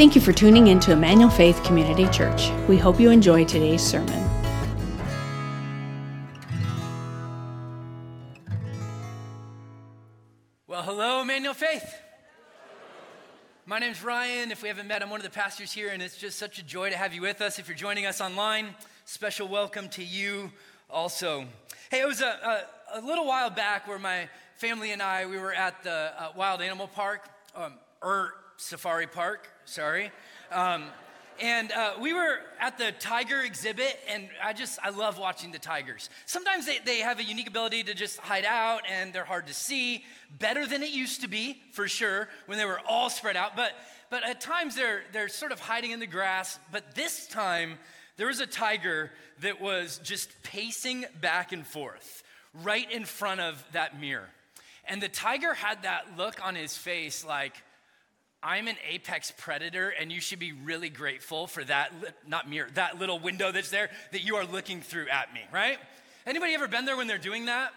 Thank you for tuning in to Emmanuel Faith Community Church. We hope you enjoy today's sermon. Well, hello, Emmanuel Faith. My name's Ryan. If we haven't met, I'm one of the pastors here, and it's just such a joy to have you with us. If you're joining us online, special welcome to you also. Hey, it was a, a, a little while back where my family and I, we were at the uh, Wild Animal Park, um, er, Safari Park, sorry. Um, and uh, we were at the tiger exhibit, and I just, I love watching the tigers. Sometimes they, they have a unique ability to just hide out, and they're hard to see. Better than it used to be, for sure, when they were all spread out. But, but at times they're, they're sort of hiding in the grass. But this time, there was a tiger that was just pacing back and forth right in front of that mirror. And the tiger had that look on his face like, I'm an apex predator, and you should be really grateful for that, not mirror, that little window that's there that you are looking through at me, right? Anybody ever been there when they're doing that?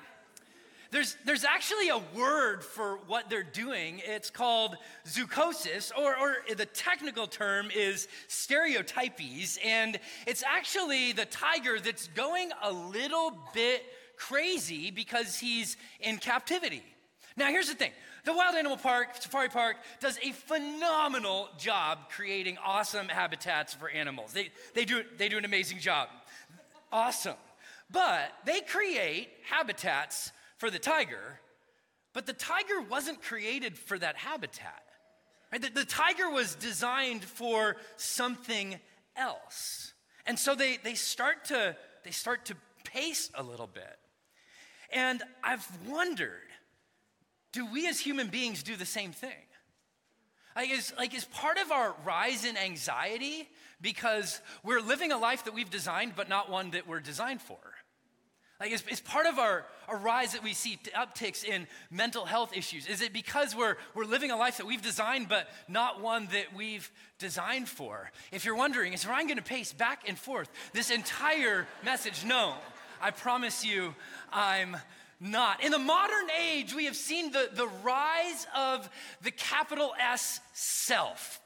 There's, there's actually a word for what they're doing. It's called zoochosis, or, or the technical term is stereotypies. And it's actually the tiger that's going a little bit crazy because he's in captivity. Now, here's the thing the Wild Animal Park, Safari Park, does a phenomenal job creating awesome habitats for animals. They, they, do, they do an amazing job. Awesome. But they create habitats for the tiger, but the tiger wasn't created for that habitat. Right? The, the tiger was designed for something else. And so they, they, start to, they start to pace a little bit. And I've wondered do we as human beings do the same thing? Like is, like, is part of our rise in anxiety because we're living a life that we've designed, but not one that we're designed for? Like, is, is part of our, our rise that we see upticks in mental health issues? Is it because we're, we're living a life that we've designed, but not one that we've designed for? If you're wondering, is Ryan gonna pace back and forth this entire message? No, I promise you, I'm not. In the modern age, we have seen the, the rise of the capital S self.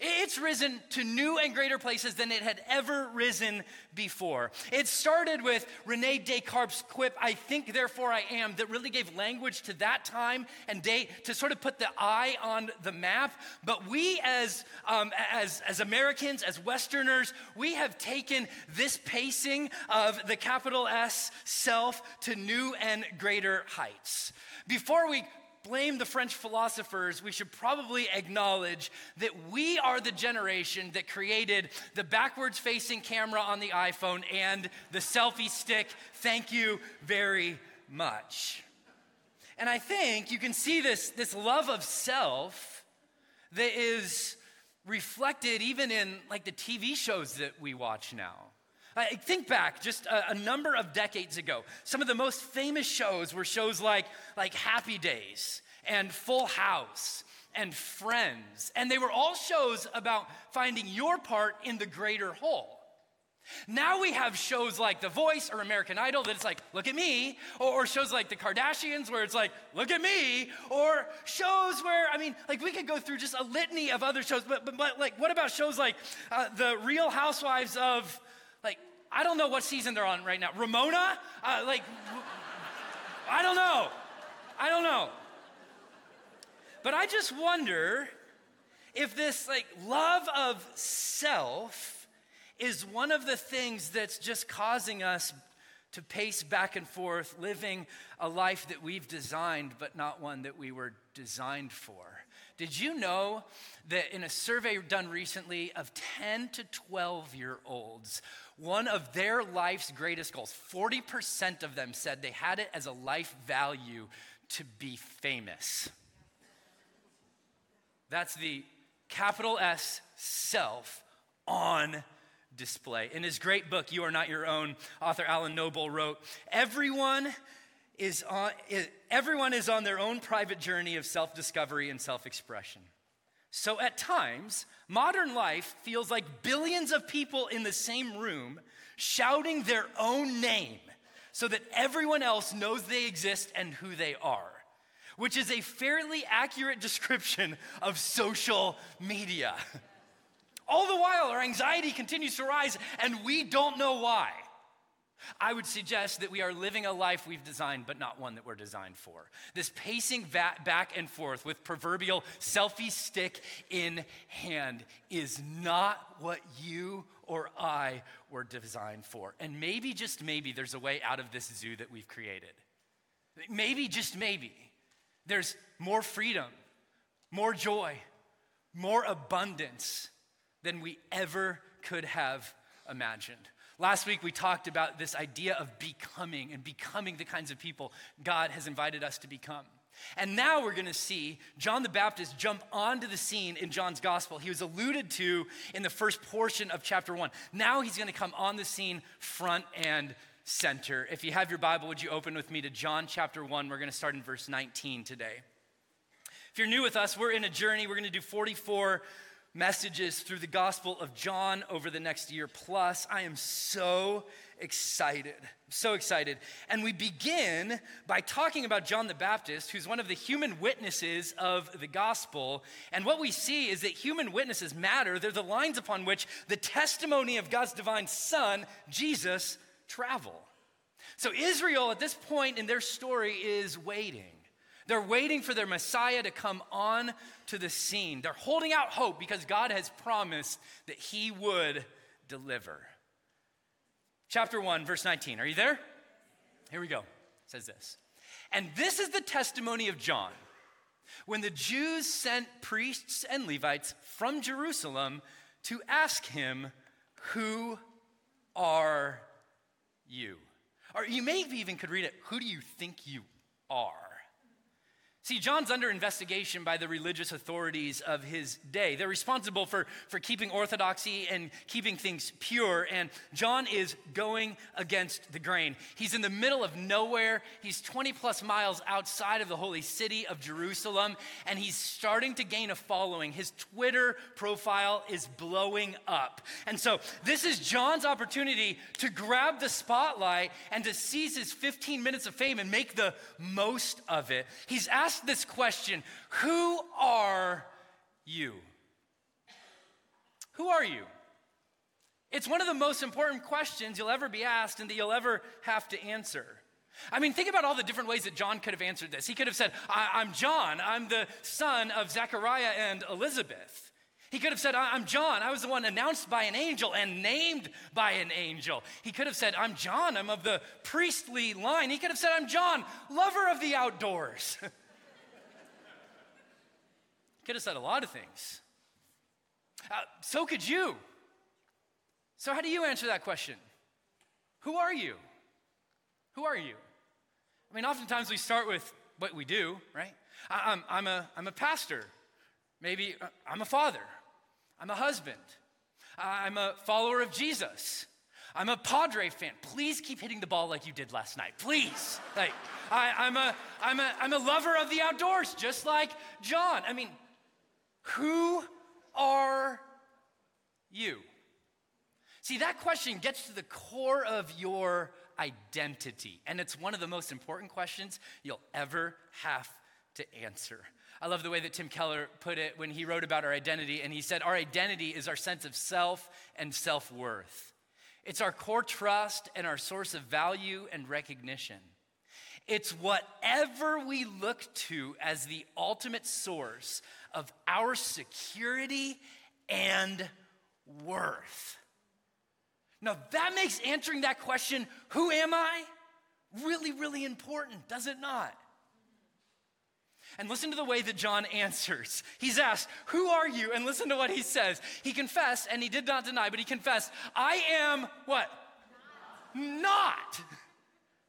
It's risen to new and greater places than it had ever risen before. It started with Rene Descartes' quip, I think, therefore I am, that really gave language to that time and date to sort of put the eye on the map. But we, as, um, as, as Americans, as Westerners, we have taken this pacing of the capital S self to new and greater heights. Before we blame the French philosophers, we should probably acknowledge that we are the generation that created the backwards facing camera on the iPhone and the selfie stick. Thank you very much. And I think you can see this, this love of self that is reflected even in like the TV shows that we watch now. I think back just a, a, number of decades ago. Some of the most famous shows were shows like, like Happy Days and Full House and Friends. And they were all shows about finding your part in the greater whole. Now we have shows like The Voice or American Idol that it's like, look at me, or, or, shows like The Kardashians where it's like, look at me, or shows where, I mean, like we could go through just a litany of other shows, but, but, but like, what about shows like uh, The Real Housewives of I don't know what season they're on right now. Ramona? Uh, like, I don't know. I don't know. But I just wonder if this like love of self is one of the things that's just causing us to pace back and forth, living a life that we've designed, but not one that we were designed for. Did you know that in a survey done recently of 10 to 12 year olds, one of their life's greatest goals, 40% of them said they had it as a life value to be famous. That's the capital S self on display. In his great book, You Are Not Your Own, author Alan Noble wrote, Everyone is on, everyone is on their own private journey of self discovery and self expression. So at times, modern life feels like billions of people in the same room shouting their own name so that everyone else knows they exist and who they are, which is a fairly accurate description of social media. All the while, our anxiety continues to rise, and we don't know why. I would suggest that we are living a life we've designed, but not one that we're designed for. This pacing back and forth with proverbial selfie stick in hand is not what you or I were designed for. And maybe, just maybe, there's a way out of this zoo that we've created. Maybe, just maybe, there's more freedom, more joy, more abundance than we ever could have imagined. Last week, we talked about this idea of becoming and becoming the kinds of people God has invited us to become. And now we're going to see John the Baptist jump onto the scene in John's gospel. He was alluded to in the first portion of chapter one. Now he's going to come on the scene front and center. If you have your Bible, would you open with me to John chapter one? We're going to start in verse 19 today. If you're new with us, we're in a journey. We're going to do 44 messages through the Gospel of John over the next year plus. I am so excited, so excited. And we begin by talking about John the Baptist, who's one of the human witnesses of the gospel. And what we see is that human witnesses matter. They're the lines upon which the testimony of God's divine Son, Jesus, travel. So Israel at this point in their story is waiting. They're waiting for their Messiah to come on to the scene. They're holding out hope because God has promised that He would deliver. Chapter 1, verse 19. Are you there? Here we go. It says this. And this is the testimony of John. When the Jews sent priests and Levites from Jerusalem to ask him, Who are you? Or you maybe even could read it, Who do you think you are? See, John's under investigation by the religious authorities of his day. They're responsible for, for keeping orthodoxy and keeping things pure, and John is going against the grain. He's in the middle of nowhere. He's 20 plus miles outside of the holy city of Jerusalem, and he's starting to gain a following. His Twitter profile is blowing up. And so, this is John's opportunity to grab the spotlight and to seize his 15 minutes of fame and make the most of it. He's asked ask this question Who are you? Who are you? It's one of the most important questions you'll ever be asked and that you'll ever have to answer. I mean, think about all the different ways that John could have answered this. He could have said, I'm John, I'm the son of Zechariah and Elizabeth. He could have said, I'm John. I was the one announced by an angel and named by an angel. He could have said, I'm John. I'm of the priestly line. He could have said, I'm John, lover of the outdoors. Could have said a lot of things. Uh, so could you. So, how do you answer that question? Who are you? Who are you? I mean, oftentimes we start with what we do, right? I, am I'm, a, I'm a pastor. Maybe uh, I'm a father. I'm a husband. I'm a follower of Jesus. I'm a Padre fan. Please keep hitting the ball like you did last night. Please. Like, I, am a, I'm, a, I'm a lover of the outdoors, just like John. I mean, who are you? See, that question gets to the core of your identity, and it's one of the most important questions you'll ever have to answer. I love the way that Tim Keller put it when he wrote about our identity, and he said, Our identity is our sense of self and self worth. It's our core trust and our source of value and recognition. It's whatever we look to as the ultimate source of our security and worth. Now, that makes answering that question, who am I, really, really important, does it not? And listen to the way that John answers. He's asked, Who are you? And listen to what he says. He confessed, and he did not deny, but he confessed, I am what? Not. not.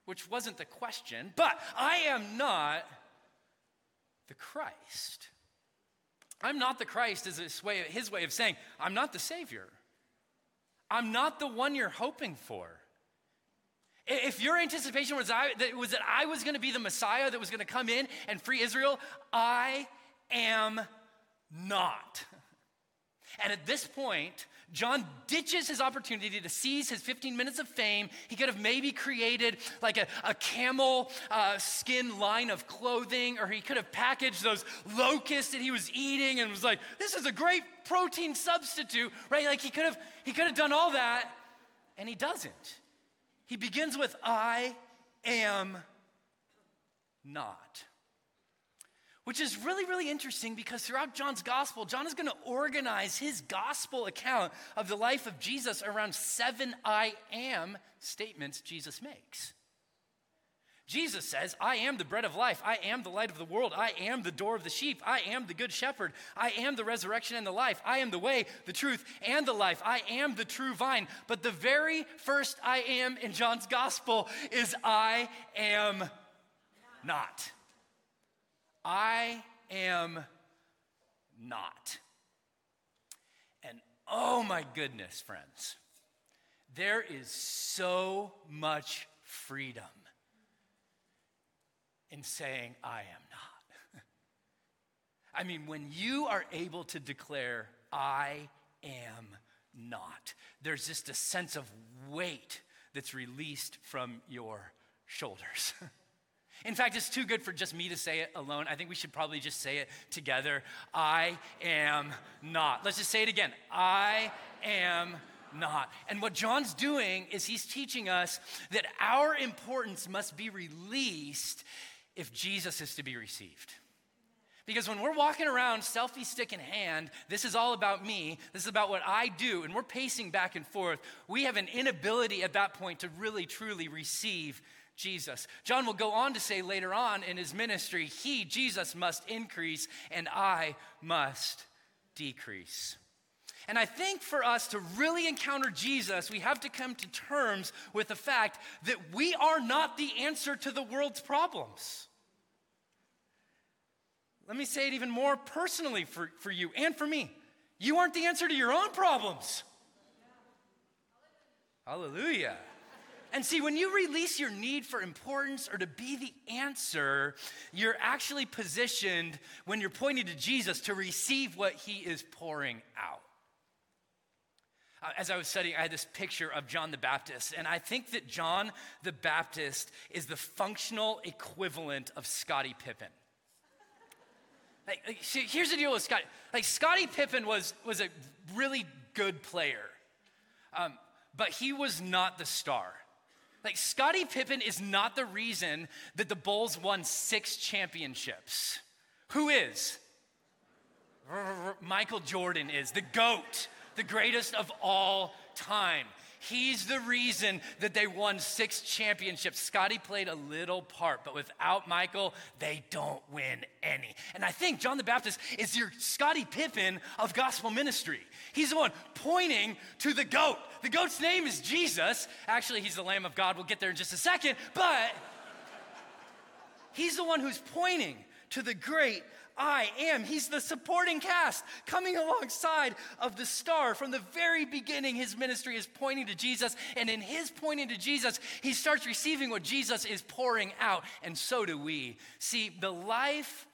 Which wasn't the question, but I am not the Christ. I'm not the Christ is his way, his way of saying, I'm not the Savior. I'm not the one you're hoping for. If your anticipation was, I, that, was that I was going to be the Messiah that was going to come in and free Israel, I am not. And at this point, John ditches his opportunity to seize his 15 minutes of fame. He could have maybe created like a, a camel uh, skin line of clothing, or he could have packaged those locusts that he was eating and was like, this is a great protein substitute, right? Like he could have, he could have done all that, and he doesn't. He begins with, I am not which is really, really interesting because throughout John's gospel, John is going to organize his gospel account of the life of Jesus around seven I am statements Jesus makes. Jesus says, I am the bread of life. I am the light of the world. I am the door of the sheep. I am the good shepherd. I am the resurrection and the life. I am the way, the truth, and the life. I am the true vine. But the very first I am in John's gospel is I am not. I am not. And oh my goodness, friends, there is so much freedom in saying, I am not. I mean, when you are able to declare, I am not, there's just a sense of weight that's released from your shoulders. In fact, it's too good for just me to say it alone. I think we should probably just say it together. I am not. Let's just say it again. I am not. And what John's doing is he's teaching us that our importance must be released if Jesus is to be received. Because when we're walking around, selfie stick in hand, this is all about me, this is about what I do, and we're pacing back and forth, we have an inability at that point to really truly receive Jesus. John will go on to say later on in his ministry, He, Jesus, must increase and I must decrease. And I think for us to really encounter Jesus, we have to come to terms with the fact that we are not the answer to the world's problems. Let me say it even more personally for, for you and for me. You aren't the answer to your own problems. Hallelujah. And see, when you release your need for importance or to be the answer, you're actually positioned when you're pointing to Jesus to receive what he is pouring out. Uh, as I was studying, I had this picture of John the Baptist, and I think that John the Baptist is the functional equivalent of Scottie Pippen. Like, like here's the deal with Scottie. Like Scottie Pippen was, was a really good player, um, but he was not the star. Like, Scottie Pippen is not the reason that the Bulls won six championships. Who is? Michael Jordan is the GOAT, the greatest of all time. He's the reason that they won six championships. Scottie played a little part, but without Michael, they don't win any. And I think John the Baptist is your Scottie Pippen of gospel ministry. He's the one pointing to the GOAT. The GOAT's name is Jesus. Actually, he's the Lamb of God. We'll get there in just a second, but he's the one who's pointing to the great I am. He's the supporting cast coming alongside of the star. From the very beginning, his ministry is pointing to Jesus. And in his pointing to Jesus, he starts receiving what Jesus is pouring out. And so do we. See, the life,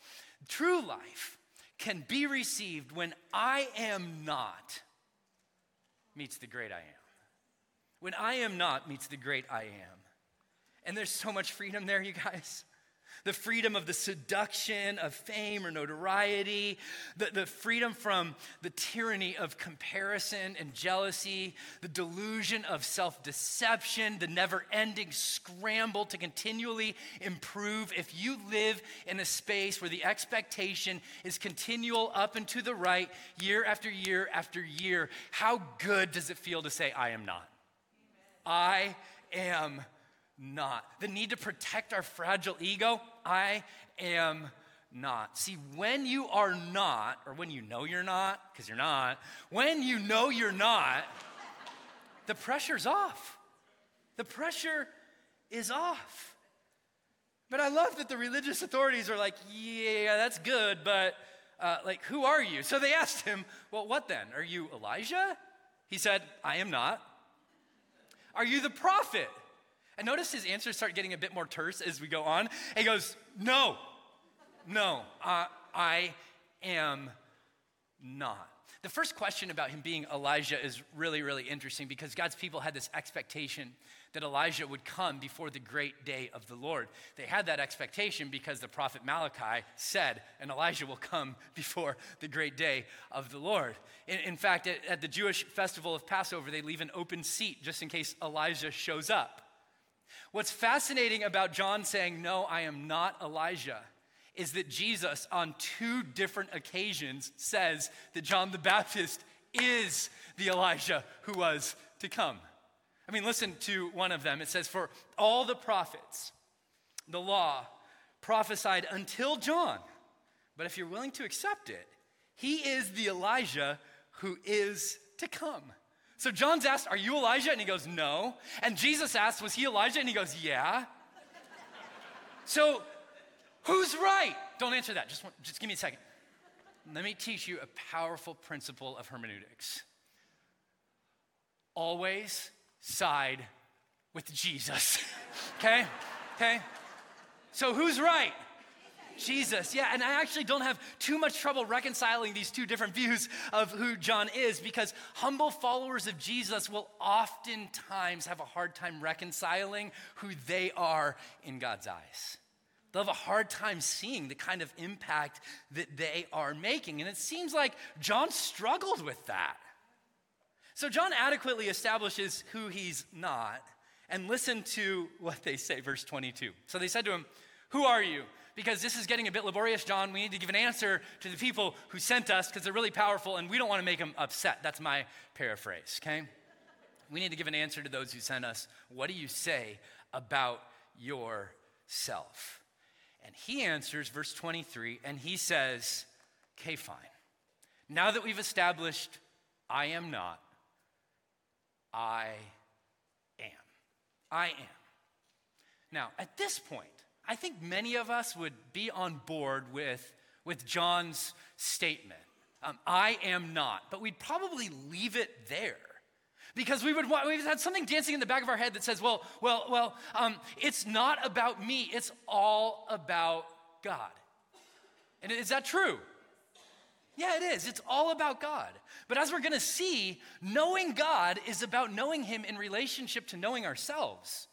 true life, can be received when I am not meets the great I am. When I am not meets the great I am. And there's so much freedom there, you guys the freedom of the seduction of fame or notoriety, the, the freedom from the tyranny of comparison and jealousy, the delusion of self deception, the never ending scramble to continually improve. If you live in a space where the expectation is continual up and to the right, year after year after year, how good does it feel to say, I am not? I am not. The need to protect our fragile ego, I am not. See, when you are not, or when you know you're not, because you're not, when you know you're not, the pressure's off. The pressure is off. But I love that the religious authorities are like, yeah, that's good, but uh, like, who are you? So they asked him, well, what then? Are you Elijah? He said, I am not. Are you the prophet? And notice his answers start getting a bit more terse as we go on. he goes, No, no, uh, I am not. The first question about him being Elijah is really, really interesting because God's people had this expectation that Elijah would come before the great day of the Lord. They had that expectation because the prophet Malachi said, and Elijah will come before the great day of the Lord. In, in fact, at, at the Jewish festival of Passover, they leave an open seat just in case Elijah shows up. What's fascinating about John saying, No, I am not Elijah is that Jesus, on two different occasions, says that John the Baptist is the Elijah who was to come. I mean, listen to one of them. It says, For all the prophets, the law prophesied until John. But if you're willing to accept it, he is the Elijah who is to come. So John's asked, Are you Elijah? And he goes, No. And Jesus asked, Was he Elijah? And he goes, Yeah. so Who's right? Don't answer that. Just, just give me a second. Let me teach you a powerful principle of hermeneutics. Always side with Jesus. okay? Okay? So who's right? Jesus, yeah, and I actually don't have too much trouble reconciling these two different views of who John is because humble followers of Jesus will oftentimes have a hard time reconciling who they are in God's eyes. They'll have a hard time seeing the kind of impact that they are making. And it seems like John struggled with that. So John adequately establishes who he's not. And listen to what they say, verse 22. So they said to him, Who are you? Because this is getting a bit laborious, John. We need to give an answer to the people who sent us because they're really powerful and we don't want to make them upset. That's my paraphrase, okay? We need to give an answer to those who sent us. What do you say about yourself? And he answers, verse 23, and he says, Okay, fine. Now that we've established I am not, I am. I am. Now, at this point, I think many of us would be on board with, with John's statement um, I am not, but we'd probably leave it there because we would we've had something dancing in the back of our head that says, well, well, well, um, it's not about me, it's all about God. And is that true? Yeah, it is. It's all about God. But as we're going to see, knowing God is about knowing Him in relationship to knowing ourselves.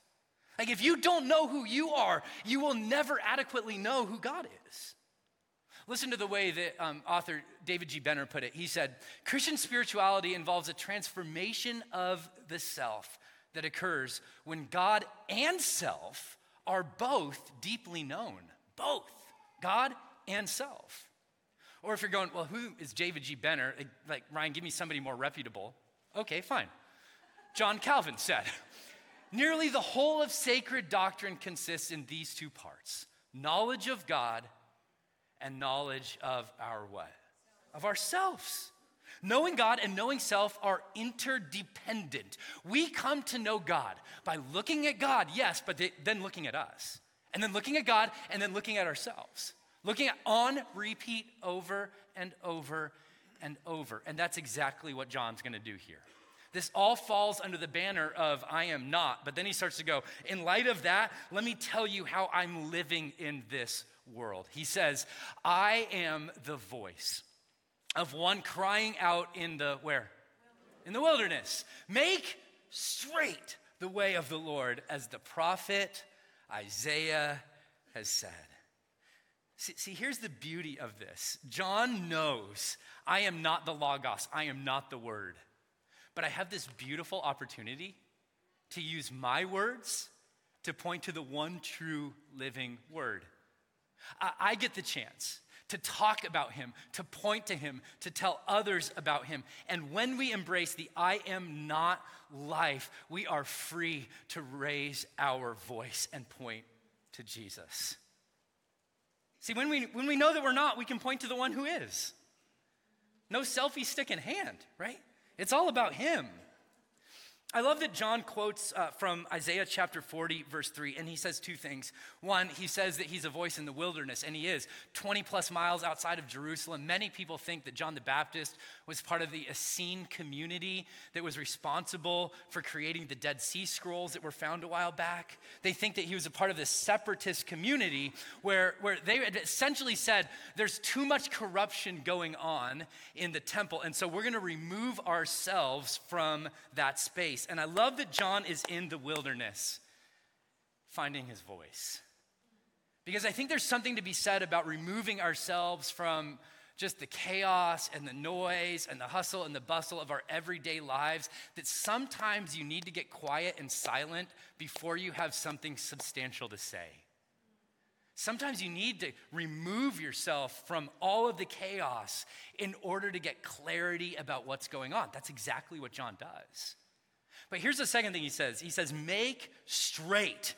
Like, if you don't know who you are, you will never adequately know who God is. Listen to the way that um, author David G. Benner put it. He said, Christian spirituality involves a transformation of the self that occurs when God and self are both deeply known. Both, God and self. Or if you're going, well, who is David G. Benner? Like, Ryan, give me somebody more reputable. Okay, fine. John Calvin said, Nearly the whole of sacred doctrine consists in these two parts knowledge of God and knowledge of our what? Of ourselves. Knowing God and knowing self are interdependent. We come to know God by looking at God, yes, but then looking at us. And then looking at God and then looking at ourselves. Looking at on repeat over and over and over. And that's exactly what John's to do here. This all falls under the banner of I am not. But then he starts to go, in light of that, let me tell you how I'm living in this world. He says, I am the voice of one crying out in the where? In the wilderness. Make straight the way of the Lord, as the prophet Isaiah has said. See, see, here's the beauty of this. John knows I am not the Logos, I am not the Word. But I have this beautiful opportunity to use my words to point to the one true living Word. I get the chance to talk about him, to point to him, to tell others about him. And when we embrace the I am not life, we are free to raise our voice and point to Jesus. See, when we, when we know that we're not, we can point to the one who is. No selfie stick in hand, right? It's all about him. I love that John quotes uh, from Isaiah chapter 40, verse 3, and he says two things. One, he says that he's a voice in the wilderness, and he is 20 plus miles outside of Jerusalem. Many people think that John the Baptist was part of the Essene community that was responsible for creating the Dead Sea Scrolls that were found a while back. They think that he was a part of this separatist community where, where they essentially said there's too much corruption going on in the temple, and so we're going to remove ourselves from that space And I love that John is in the wilderness finding his voice. Because I think there's something to be said about removing ourselves from just the chaos and the noise and the hustle and the bustle of our everyday lives, that sometimes you need to get quiet and silent before you have something substantial to say. Sometimes you need to remove yourself from all of the chaos in order to get clarity about what's going on. That's exactly what John does. But here's the second thing he says He says, make straight.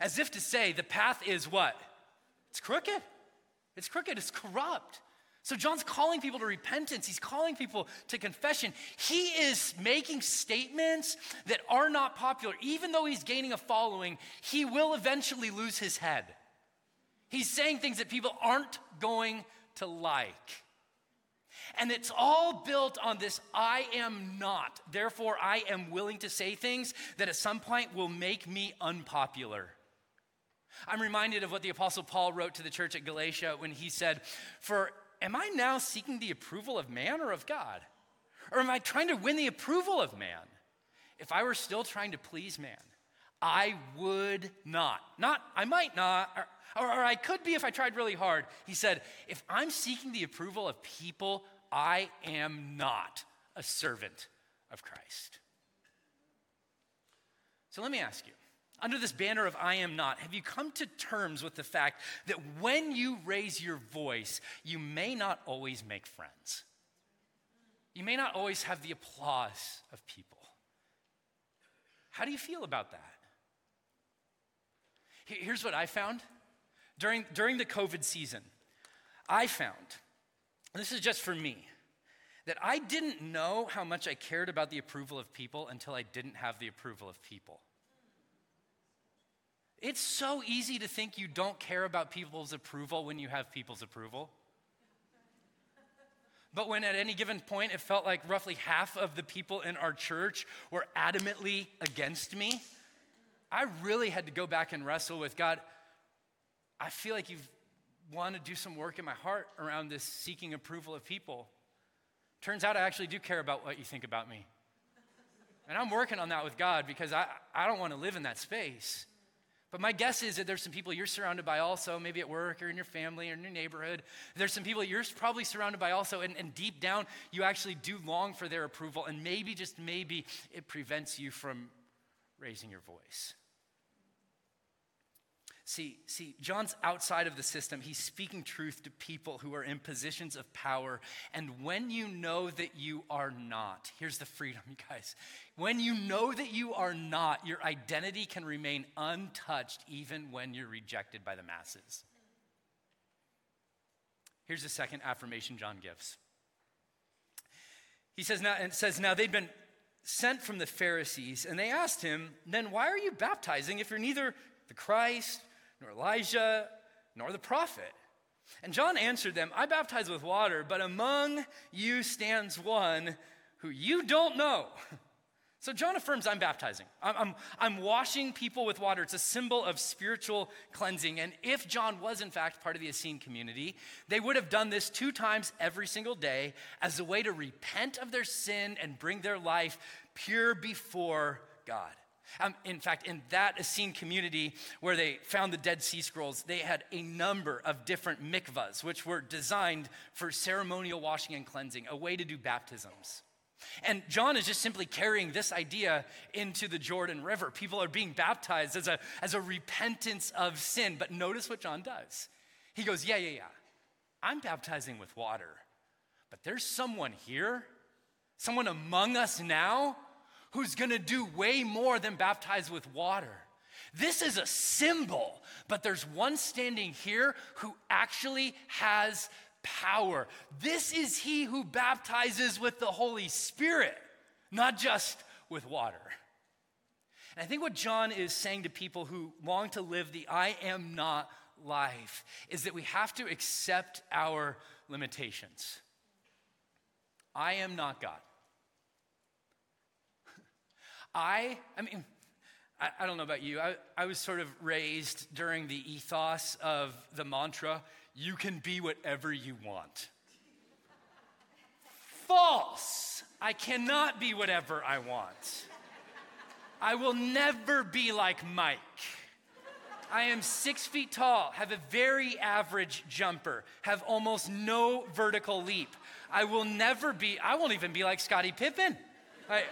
As if to say, the path is what? It's crooked. It's crooked. It's corrupt. So John's calling people to repentance. He's calling people to confession. He is making statements that are not popular. Even though he's gaining a following, he will eventually lose his head. He's saying things that people aren't going to like. And it's all built on this I am not. Therefore, I am willing to say things that at some point will make me unpopular. I'm reminded of what the Apostle Paul wrote to the church at Galatia when he said, For am I now seeking the approval of man or of God? Or am I trying to win the approval of man? If I were still trying to please man, I would not. Not, I might not, or, or, or I could be if I tried really hard. He said, If I'm seeking the approval of people, I am not a servant of Christ. So let me ask you under this banner of I am not, have you come to terms with the fact that when you raise your voice, you may not always make friends? You may not always have the applause of people. How do you feel about that? Here's what I found during, during the COVID season. I found this is just for me, that I didn't know how much I cared about the approval of people until I didn't have the approval of people. It's so easy to think you don't care about people's approval when you have people's approval. But when at any given point it felt like roughly half of the people in our church were adamantly against me, I really had to go back and wrestle with God. I feel like you've want to do some work in my heart around this seeking approval of people. Turns out I actually do care about what you think about me. And I'm working on that with God because I, I don't want to live in that space. But my guess is that there's some people you're surrounded by also, maybe at work or in your family or in your neighborhood. There's some people you're probably surrounded by also, and, and deep down, you actually do long for their approval, and maybe, just maybe, it prevents you from raising your voice. See, see, John's outside of the system. He's speaking truth to people who are in positions of power. And when you know that you are not, here's the freedom, you guys. When you know that you are not, your identity can remain untouched even when you're rejected by the masses. Here's the second affirmation John gives. He says now, and says, now they'd been sent from the Pharisees, and they asked him, then why are you baptizing if you're neither the Christ nor Elijah, nor the prophet. And John answered them, I baptize with water, but among you stands one who you don't know. So John affirms I'm baptizing. I'm, I'm, I'm, washing people with water. It's a symbol of spiritual cleansing. And if John was, in fact, part of the Essene community, they would have done this two times every single day as a way to repent of their sin and bring their life pure before God. Um, in fact, in that Essene community where they found the Dead Sea Scrolls, they had a number of different mikvahs, which were designed for ceremonial washing and cleansing, a way to do baptisms. And John is just simply carrying this idea into the Jordan River. People are being baptized as a, as a repentance of sin. But notice what John does. He goes, Yeah, yeah, yeah. I'm baptizing with water, but there's someone here, someone among us now who's gonna do way more than baptize with water. This is a symbol, but there's one standing here who actually has power. This is he who baptizes with the Holy Spirit, not just with water. And I think what John is saying to people who long to live the I am not life is that we have to accept our limitations. I am not God. I, I mean, I, I, don't know about you. I, I was sort of raised during the ethos of the mantra, you can be whatever you want. False. I cannot be whatever I want. I will never be like Mike. I am six feet tall, have a very average jumper, have almost no vertical leap. I will never be, I won't even be like Scottie Pippen. I,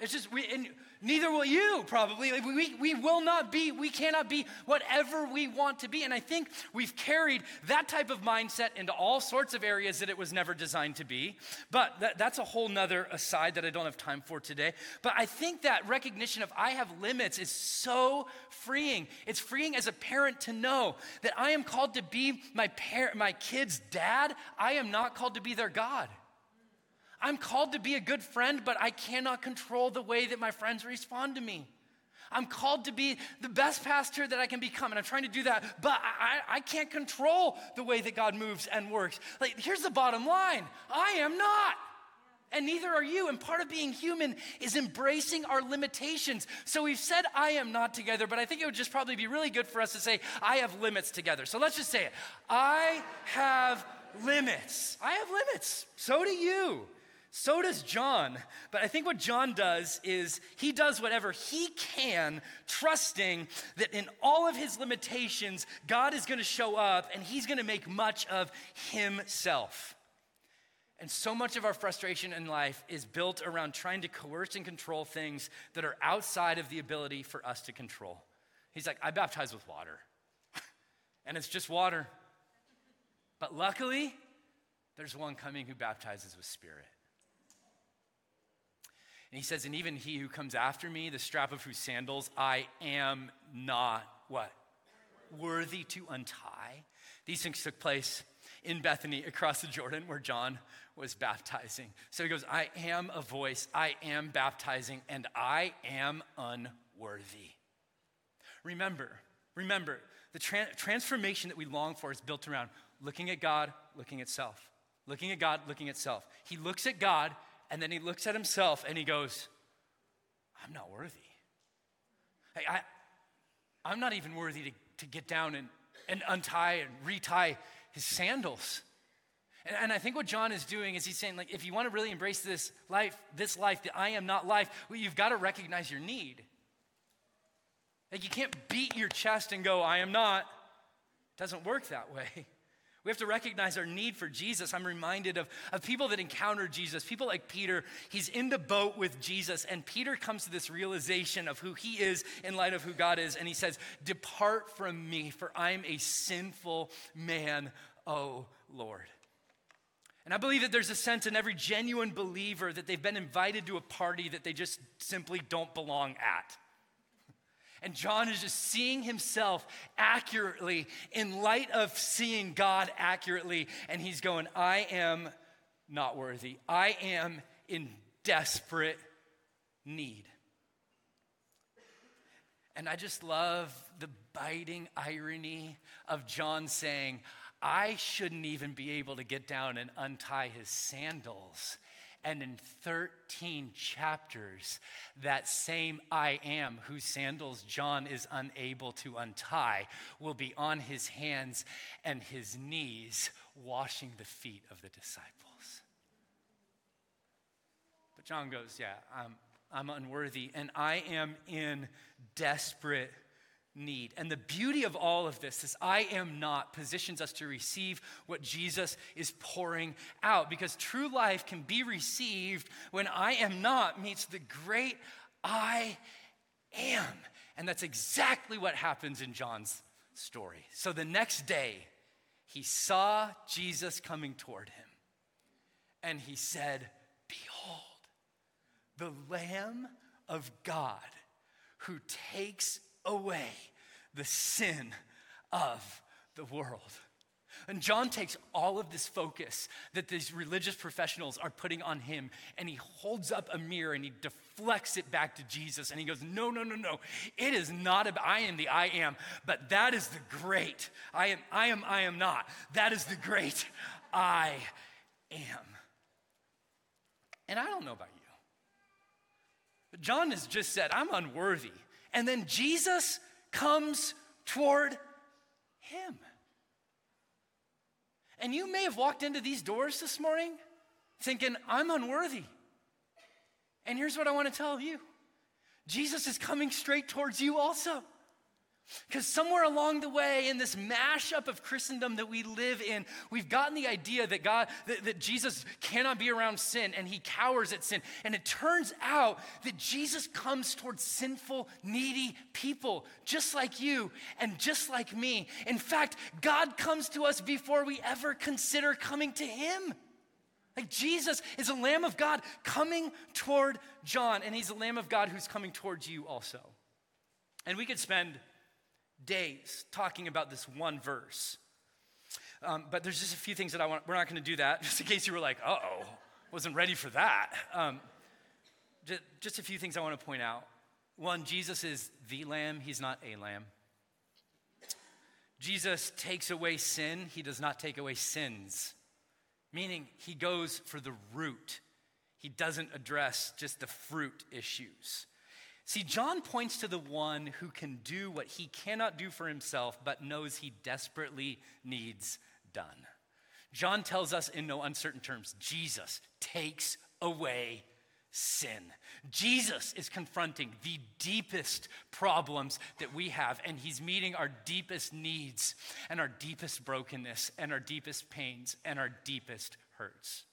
it's just, we, and Neither will you, probably. We, we will not be, we cannot be whatever we want to be. And I think we've carried that type of mindset into all sorts of areas that it was never designed to be. But that, that's a whole nother aside that I don't have time for today. But I think that recognition of I have limits is so freeing. It's freeing as a parent to know that I am called to be my parent, my kid's dad. I am not called to be their God. I'm called to be a good friend, but I cannot control the way that my friends respond to me. I'm called to be the best pastor that I can become, and I'm trying to do that, but I, I can't control the way that God moves and works. Like, here's the bottom line I am not. And neither are you. And part of being human is embracing our limitations. So we've said, I am not together, but I think it would just probably be really good for us to say, I have limits together. So let's just say it I have limits. I have limits. So do you. So does John. But I think what John does is he does whatever he can, trusting that in all of his limitations, God is going to show up and he's going to make much of himself. And so much of our frustration in life is built around trying to coerce and control things that are outside of the ability for us to control. He's like, I baptize with water, and it's just water. But luckily, there's one coming who baptizes with spirit. And he says, And even he who comes after me, the strap of whose sandals I am not what? Worthy to untie. These things took place in Bethany across the Jordan where John was baptizing. So he goes, I am a voice, I am baptizing, and I am unworthy. Remember, remember, the tra- transformation that we long for is built around looking at God, looking at self. Looking at God, looking at self. He looks at God and then he looks at himself and he goes, I'm not worthy. Hey, I, I'm not even worthy to, to get down and, and untie and retie his sandals. And, and, I think what John is doing is he's saying, like, if you want to really embrace this life, this life, the I am not life, well, you've got to recognize your need. Like, you can't beat your chest and go, I am not. It doesn't work that way. We have to recognize our need for Jesus. I'm reminded of, of people that encounter Jesus, people like Peter. He's in the boat with Jesus, and Peter comes to this realization of who he is in light of who God is, and he says, Depart from me, for I'm a sinful man, O Lord. And I believe that there's a sense in every genuine believer that they've been invited to a party that they just simply don't belong at. And John is just seeing himself accurately in light of seeing God accurately. And he's going, I am not worthy. I am in desperate need. And I just love the biting irony of John saying, I shouldn't even be able to get down and untie his sandals. And in 13 chapters, that same I am, whose sandals John is unable to untie, will be on his hands and his knees, washing the feet of the disciples. But John goes, Yeah, I'm, I'm unworthy, and I am in desperate need. And the beauty of all of this is I am not positions us to receive what Jesus is pouring out because true life can be received when I am not meets the great I am. And that's exactly what happens in John's story. So the next day, he saw Jesus coming toward him and he said, Behold, the Lamb of God who takes away the sin of the world. And John takes all of this focus that these religious professionals are putting on him and he holds up a mirror and he deflects it back to Jesus and he goes, No, no, no, no. It is not about I am the I am, but that is the great. I am, I am, I am not. That is the great I am. And I don't know about you. But John has just said, I'm unworthy. And then Jesus comes toward him. And you may have walked into these doors this morning thinking, I'm unworthy. And here's what I want to tell you Jesus is coming straight towards you also. Because somewhere along the way, in this mashup of Christendom that we live in, we've gotten the idea that God, that, that, Jesus cannot be around sin and he cowers at sin. And it turns out that Jesus comes towards sinful, needy people, just like you and just like me. In fact, God comes to us before we ever consider coming to him. Like Jesus is a Lamb of God coming toward John, and he's a Lamb of God who's coming towards you also. And we could spend days talking about this one verse. Um, but there's just a few things that I want, we're not going to do that, just in case you were like, uh oh, wasn't ready for that. Um, just, just a few things I want to point out. One, Jesus is the lamb, he's not a lamb. Jesus takes away sin, he does not take away sins, meaning he goes for the root. He doesn't address just the fruit issues. See, John points to the one who can do what he cannot do for himself, but knows he desperately needs done. John tells us in no uncertain terms Jesus takes away sin. Jesus is confronting the deepest problems that we have, and he's meeting our deepest needs and our deepest brokenness and our deepest pains and our deepest hurts.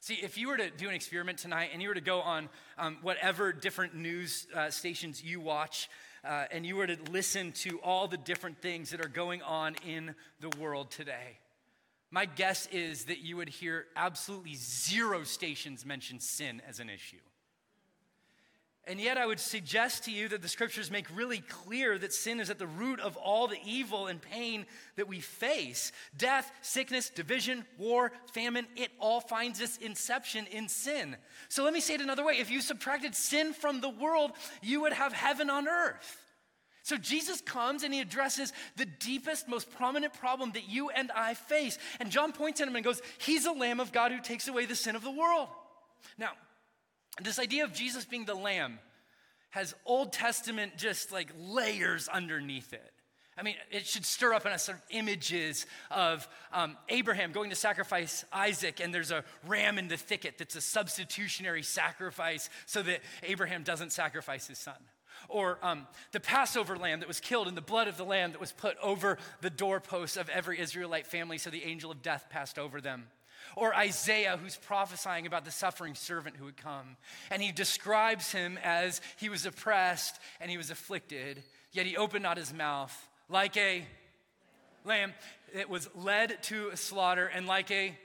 See, if you were to do an experiment tonight and you were to go on um, whatever different news uh, stations you watch, uh, and you were to listen to all the different things that are going on in the world today, my guess is that you would hear absolutely zero stations mention sin as an issue. And yet, I would suggest to you that the scriptures make really clear that sin is at the root of all the evil and pain that we face. Death, sickness, division, war, famine, it all finds its inception in sin. So let me say it another way if you subtracted sin from the world, you would have heaven on earth. So Jesus comes and he addresses the deepest, most prominent problem that you and I face. And John points at him and goes, He's a Lamb of God who takes away the sin of the world. Now, this idea of Jesus being the lamb has Old Testament just like layers underneath it. I mean, it should stir up in us sort of images of um, Abraham going to sacrifice Isaac, and there's a ram in the thicket that's a substitutionary sacrifice so that Abraham doesn't sacrifice his son. Or um, the Passover lamb that was killed, and the blood of the lamb that was put over the doorposts of every Israelite family so the angel of death passed over them. Or Isaiah, who's prophesying about the suffering servant who would come. And he describes him as he was oppressed and he was afflicted, yet he opened not his mouth, like a lamb that was led to slaughter, and like a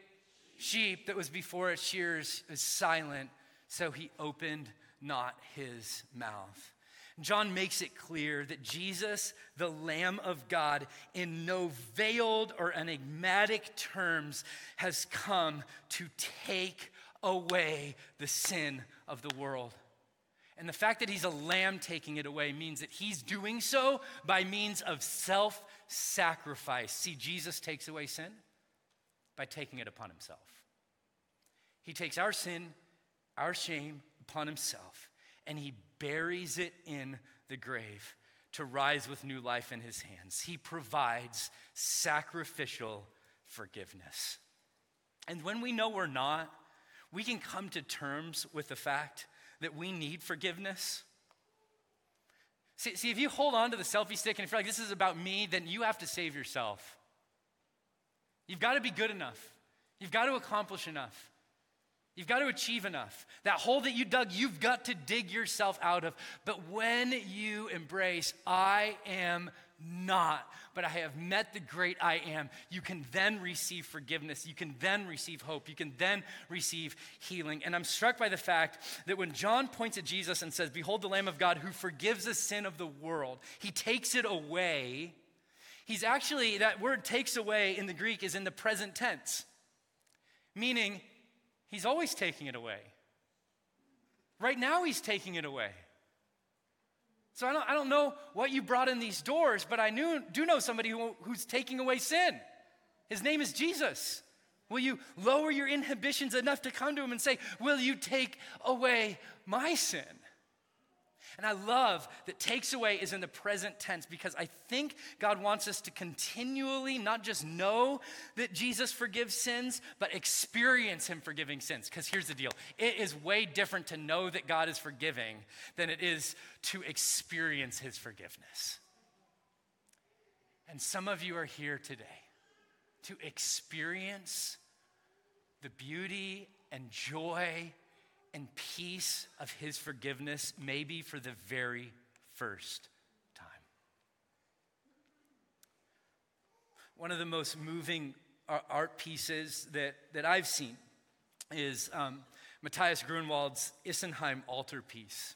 sheep that was before its shears is silent, so he opened not his mouth. John makes it clear that Jesus, the Lamb of God, in no veiled or enigmatic terms, has come to take away the sin of the world. And the fact that he's a lamb taking it away means that he's doing so by means of self sacrifice. See, Jesus takes away sin by taking it upon himself. He takes our sin, our shame upon himself, and he buries it in the grave to rise with new life in his hands. He provides sacrificial forgiveness. And when we know we're not, we can come to terms with the fact that we need forgiveness. See, see, if you hold on to the selfie stick and if you're like this is about me, then you have to save yourself. You've got to be good enough. You've got to accomplish enough. You've got to achieve enough. That hole that you dug, you've got to dig yourself out of. But when you embrace, I am not, but I have met the great I am, you can then receive forgiveness. You can then receive hope. You can then receive healing. And I'm struck by the fact that when John points at Jesus and says, Behold the Lamb of God who forgives the sin of the world, he takes it away. He's actually, that word takes away in the Greek is in the present tense, meaning he's always taking it away. Right now, he's taking it away. So I don't, I don't know what you brought in these doors, but I knew, do know somebody who, who's taking away sin. His name is Jesus. Will you lower your inhibitions enough to come to him and say, Will you take away my sin? And I love that takes away is in the present tense because I think God wants us to continually not just know that Jesus forgives sins, but experience Him forgiving sins. Because here's the deal it is way different to know that God is forgiving than it is to experience His forgiveness. And some of you are here today to experience the beauty and joy and peace of his forgiveness, maybe for the very first time. One of the most moving art pieces that, that I've seen is um, Matthias Grunewald's Isenheim altarpiece.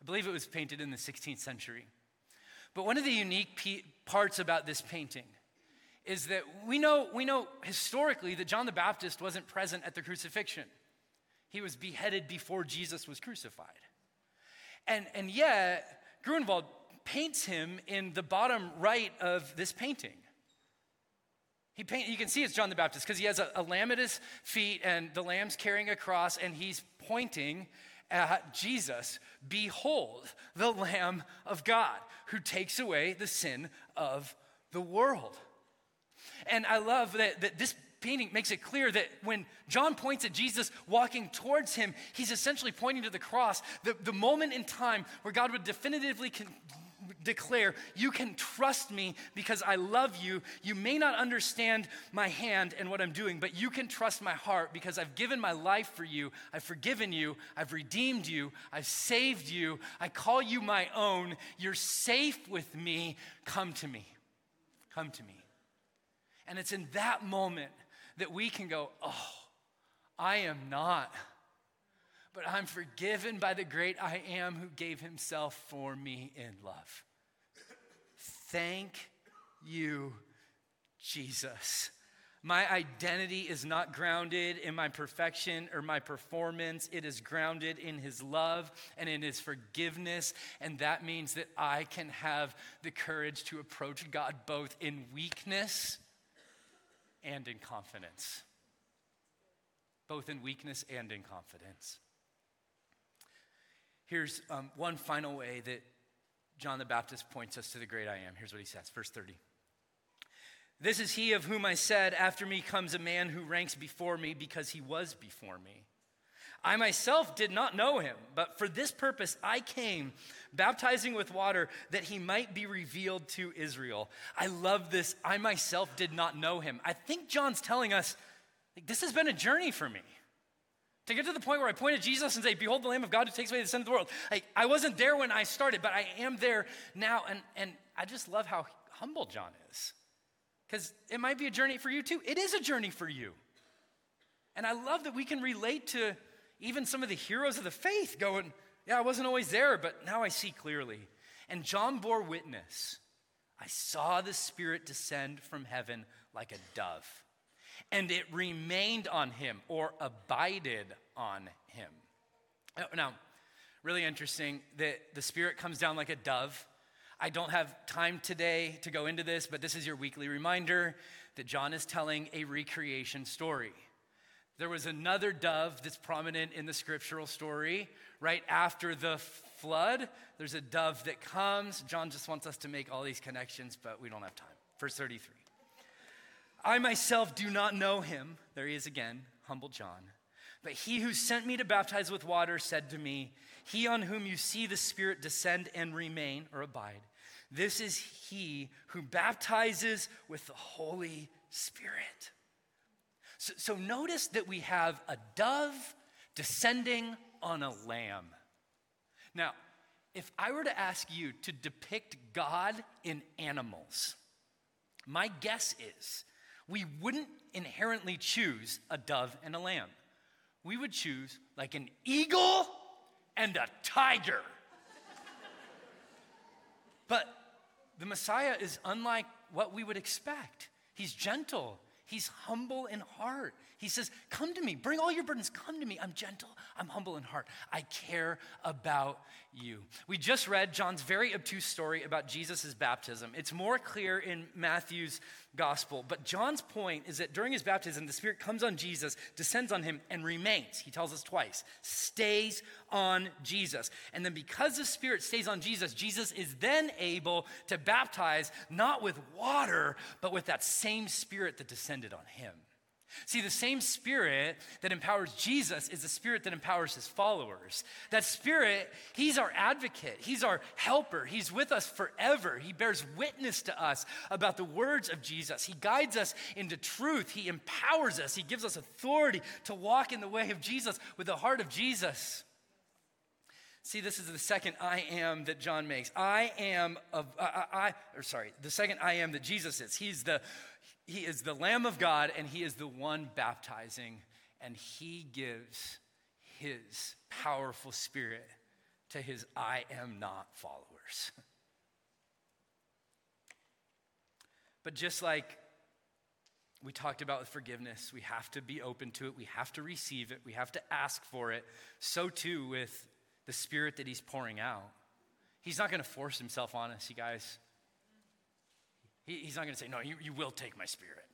I believe it was painted in the 16th century. But one of the unique parts about this painting is that we know, we know historically that John the Baptist wasn't present at the crucifixion. He was beheaded before Jesus was crucified. And, and yet, Grunewald paints him in the bottom right of this painting. He paint, you can see it's John the Baptist because he has a, a lamb at his feet and the lamb's carrying a cross and he's pointing at Jesus. Behold, the Lamb of God who takes away the sin of the world. And I love that, that this painting makes it clear that when John points at Jesus walking towards him, he's essentially pointing to the cross, the, the moment in time where God would definitively con- declare, You can trust me because I love you. You may not understand my hand and what I'm doing, but you can trust my heart because I've given my life for you. I've forgiven you. I've redeemed you. I've saved you. I call you my own. You're safe with me. Come to me. Come to me. And it's in that moment that we can go, oh, I am not, but I'm forgiven by the great I am who gave himself for me in love. Thank you, Jesus. My identity is not grounded in my perfection or my performance. It is grounded in His love and in His forgiveness. And that means that I can have the courage to approach God both in weakness and in confidence. Both in weakness and in confidence. Here's um, one final way that John the Baptist points us to the great I am. Here's what he says, verse 30. This is he of whom I said, After me comes a man who ranks before me because he was before me. I myself did not know him, but for this purpose I came, baptizing with water, that he might be revealed to Israel. I love this. I myself did not know him. I think John's telling us like, this has been a journey for me. To get to the point where I point at Jesus and say, Behold the Lamb of God who takes away the sin of the world. I wasn't there when I started, but I am there now. And, and I just love how humble John is. Because it might be a journey for you too. It is a journey for you. And I love that we can relate to even some of the heroes of the faith going, Yeah, I wasn't always there, but now I see clearly. And John bore witness. I saw the Spirit descend from heaven like a dove, and it remained on him or abided on him. Now, really interesting that the Spirit comes down like a dove. I don't have time today to go into this, but this is your weekly reminder that John is telling a recreation story. There was another dove that's prominent in the scriptural story right after the flood. There's a dove that comes. John just wants us to make all these connections, but we don't have time. Verse 33. I myself do not know him. There he is again, humble John. But he who sent me to baptize with water said to me, He on whom you see the Spirit descend and remain or abide, this is he who baptizes with the Holy Spirit. So, so notice that we have a dove descending on a lamb. Now, if I were to ask you to depict God in animals, my guess is we wouldn't inherently choose a dove and a lamb. We would choose like an eagle and a tiger. but the Messiah is unlike what we would expect. He's gentle, he's humble in heart. He says, Come to me, bring all your burdens, come to me. I'm gentle, I'm humble in heart. I care about you. We just read John's very obtuse story about Jesus' baptism. It's more clear in Matthew's gospel, but John's point is that during his baptism, the Spirit comes on Jesus, descends on him, and remains. He tells us twice, stays on Jesus. And then because the Spirit stays on Jesus, Jesus is then able to baptize not with water, but with that same Spirit that descended on him. See, the same spirit that empowers Jesus is the spirit that empowers his followers. That spirit, he's our advocate, he's our helper, he's with us forever. He bears witness to us about the words of Jesus. He guides us into truth, he empowers us, he gives us authority to walk in the way of Jesus with the heart of Jesus. See, this is the second I am that John makes. I am of, I, I, or sorry, the second I am that Jesus is. He's the he is the Lamb of God and He is the one baptizing, and He gives His powerful Spirit to His I am not followers. but just like we talked about with forgiveness, we have to be open to it, we have to receive it, we have to ask for it. So too with the Spirit that He's pouring out. He's not going to force Himself on us, you guys. He, he's not going to say, No, you, you will take my spirit.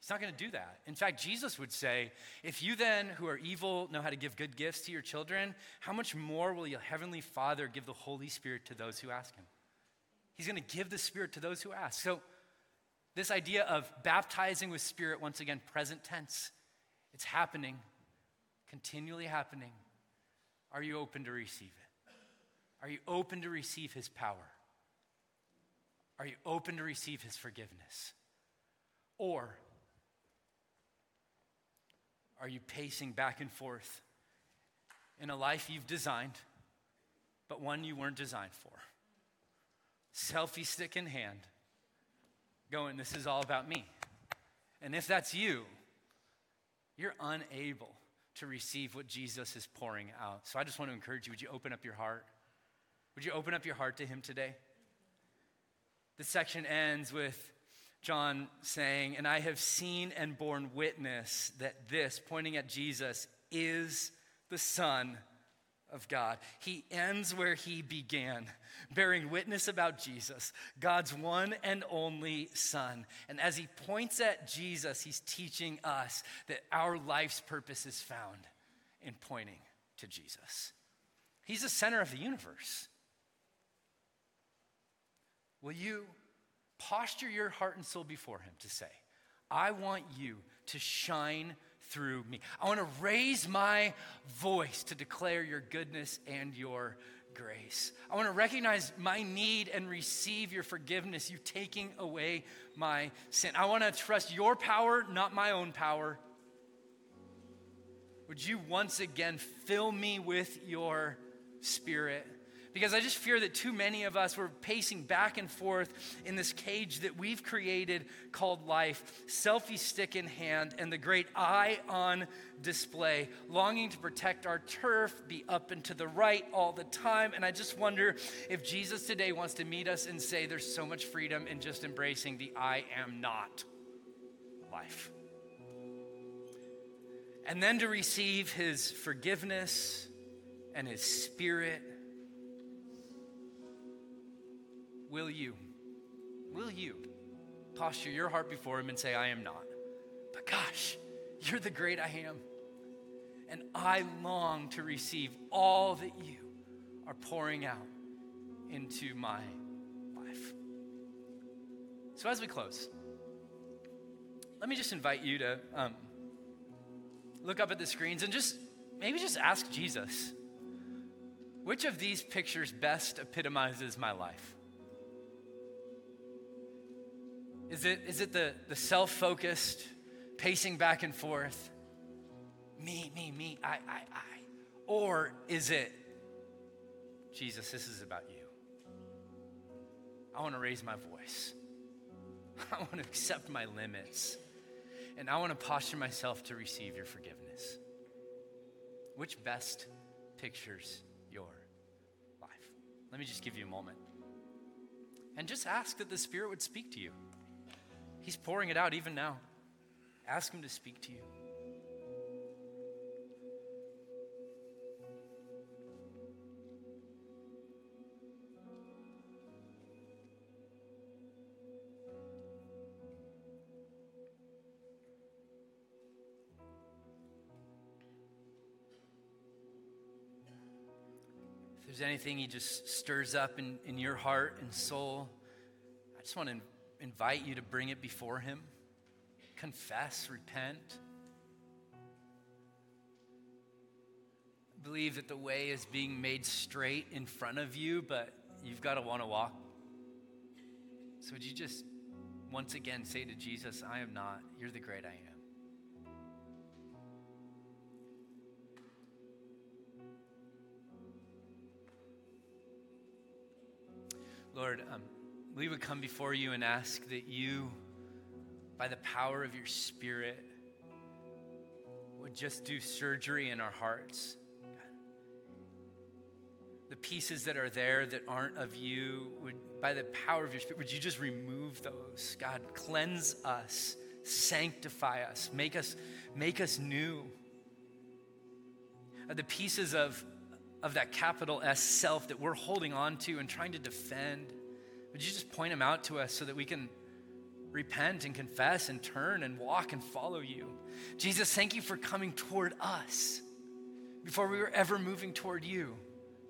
He's not going to do that. In fact, Jesus would say, If you then, who are evil, know how to give good gifts to your children, how much more will your heavenly Father give the Holy Spirit to those who ask him? He's going to give the Spirit to those who ask. So, this idea of baptizing with Spirit, once again, present tense, it's happening, continually happening. Are you open to receive it? Are you open to receive His power? Are you open to receive his forgiveness? Or are you pacing back and forth in a life you've designed, but one you weren't designed for? Selfie stick in hand, going, This is all about me. And if that's you, you're unable to receive what Jesus is pouring out. So I just want to encourage you would you open up your heart? Would you open up your heart to Him today? The section ends with John saying, And I have seen and borne witness that this, pointing at Jesus, is the Son of God. He ends where he began, bearing witness about Jesus, God's one and only Son. And as he points at Jesus, he's teaching us that our life's purpose is found in pointing to Jesus. He's the center of the universe. Will you posture your heart and soul before Him to say, I want you to shine through me. I want to raise my voice to declare your goodness and your grace. I want to recognize my need and receive your forgiveness, you taking away my sin. I want to trust your power, not my own power. Would you once again fill me with your spirit? Because I just fear that too many of us were pacing back and forth in this cage that we've created called life, selfie stick in hand, and the great I on display, longing to protect our turf, be up and to the right all the time. And I just wonder if Jesus today wants to meet us and say there's so much freedom in just embracing the I am not life. And then to receive his forgiveness and his spirit Will you? Will you posture your heart before Him and say, I am not? But gosh, you're the great I am. And I long to receive all that you are pouring out into my life. So, as we close, let me just invite you to um, look up at the screens and just maybe just ask Jesus which of these pictures best epitomizes my life? Is it, is it the, the self focused, pacing back and forth? Me, me, me, I, I, I. Or is it, Jesus, this is about you? I want to raise my voice. I want to accept my limits. And I want to posture myself to receive your forgiveness. Which best pictures your life? Let me just give you a moment. and just ask that the Spirit would speak to you. He's pouring it out even now. Ask Him to speak to you. If there's anything he just stirs up in, in your heart and soul, I just want to invite you to bring it before him. Confess, repent. Believe that the way is being made straight in front of you, but you've got to want to walk. So, would you just once again say to Jesus, I am not, you're the great I am. Lord, um, we would come before you and ask that you, by the power of your Spirit, would just do surgery in our hearts. The pieces that are there that aren't of you, would, by the power of your Spirit, would you just remove those? God, cleanse us, sanctify us, make us, make us new. The pieces of of that capital S self that we're holding on to and trying to defend. Would you just point them out to us so that we can repent and confess and turn and walk and follow you? Jesus, thank you for coming toward us before we were ever moving toward you,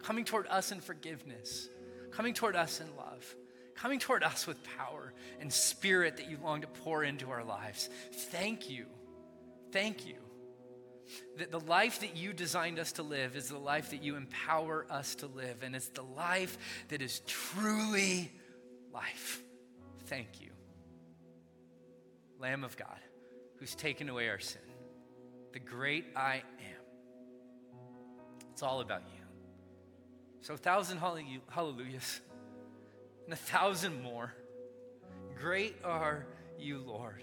coming toward us in forgiveness, coming toward us in love, coming toward us with power and spirit that you long to pour into our lives. Thank you. Thank you that the life that you designed us to live is the life that you empower us to live, and it's the life that is truly life. Thank you. Lamb of God, who's taken away our sin, the great I am. It's all about you. So, a thousand hallelujahs and a thousand more. Great are you, Lord.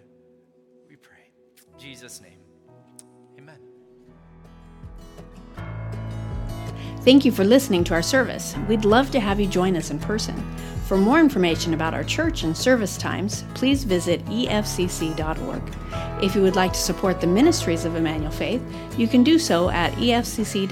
We pray. In Jesus' name. Amen. Thank you for listening to our service. We'd love to have you join us in person. For more information about our church and service times, please visit efcc.org. If you would like to support the ministries of Emmanuel Faith, you can do so at efcc.org/give.